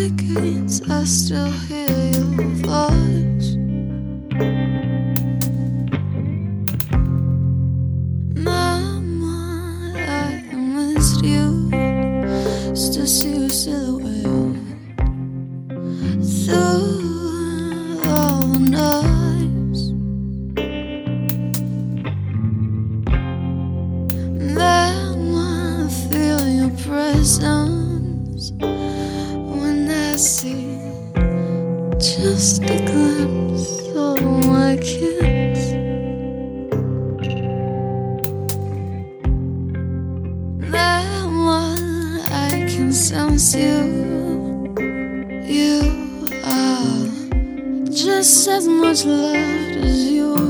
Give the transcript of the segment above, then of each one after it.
hurricanes, I still hear your voice. Mama, I missed you. Still see your silhouette through all the noise. Mama. I feel your presence. just a glimpse of my kids. That one I can sense you. You are just as much loved as you.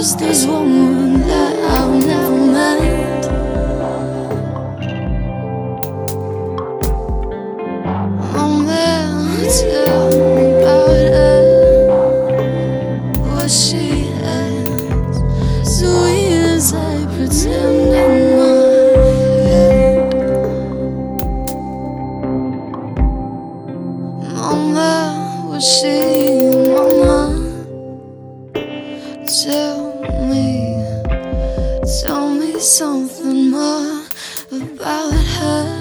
cause there's one that I've never met. I'm there Tell me, tell me something more about her.